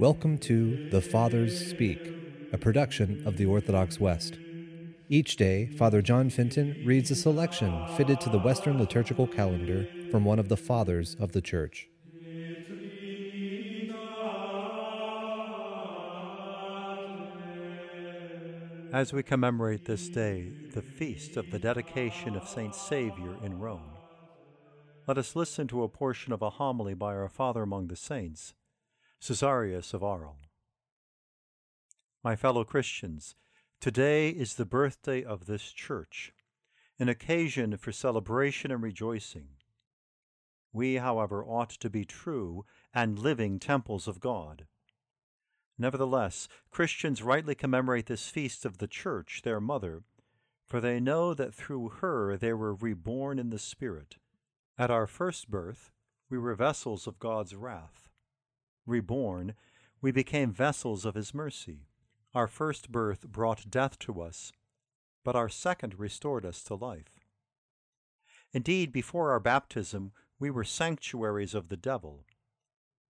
Welcome to The Fathers Speak, a production of the Orthodox West. Each day, Father John Fenton reads a selection fitted to the Western liturgical calendar from one of the Fathers of the Church. As we commemorate this day, the feast of the dedication of Saint Savior in Rome, let us listen to a portion of a homily by our Father among the Saints, Caesarius of Arles. My fellow Christians, today is the birthday of this church, an occasion for celebration and rejoicing. We, however, ought to be true and living temples of God. Nevertheless, Christians rightly commemorate this feast of the Church, their mother, for they know that through her they were reborn in the Spirit. At our first birth, we were vessels of God's wrath reborn, we became vessels of his mercy. Our first birth brought death to us, but our second restored us to life. Indeed, before our baptism, we were sanctuaries of the devil,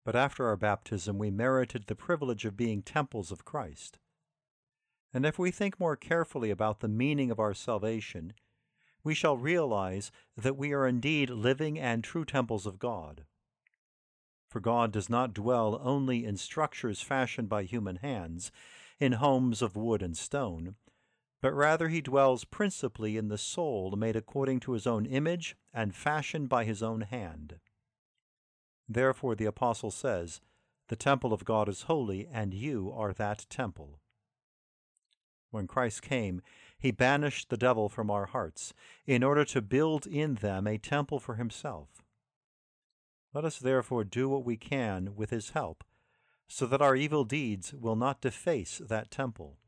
but after our baptism, we merited the privilege of being temples of Christ. And if we think more carefully about the meaning of our salvation, we shall realize that we are indeed living and true temples of God. For God does not dwell only in structures fashioned by human hands, in homes of wood and stone, but rather he dwells principally in the soul made according to his own image and fashioned by his own hand. Therefore the Apostle says, The temple of God is holy, and you are that temple. When Christ came, he banished the devil from our hearts, in order to build in them a temple for himself. Let us therefore do what we can with his help, so that our evil deeds will not deface that temple.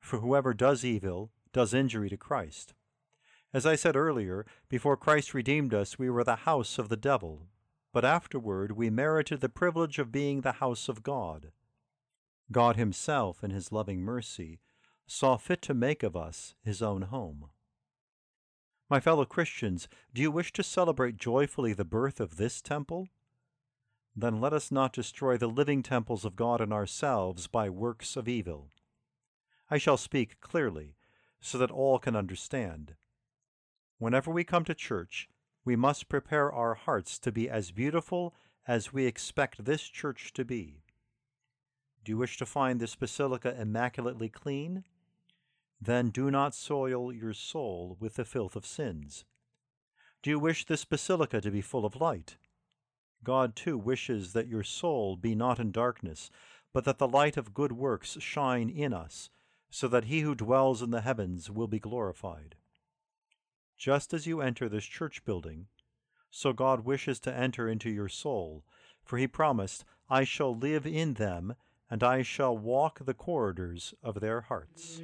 For whoever does evil does injury to Christ. As I said earlier, before Christ redeemed us, we were the house of the devil, but afterward we merited the privilege of being the house of God. God Himself, in His loving mercy, saw fit to make of us His own home. My fellow Christians, do you wish to celebrate joyfully the birth of this temple? Then let us not destroy the living temples of God in ourselves by works of evil. I shall speak clearly, so that all can understand. Whenever we come to church, we must prepare our hearts to be as beautiful as we expect this church to be. Do you wish to find this basilica immaculately clean? Then do not soil your soul with the filth of sins. Do you wish this basilica to be full of light? God too wishes that your soul be not in darkness, but that the light of good works shine in us, so that he who dwells in the heavens will be glorified. Just as you enter this church building, so God wishes to enter into your soul, for he promised, I shall live in them and I shall walk the corridors of their hearts.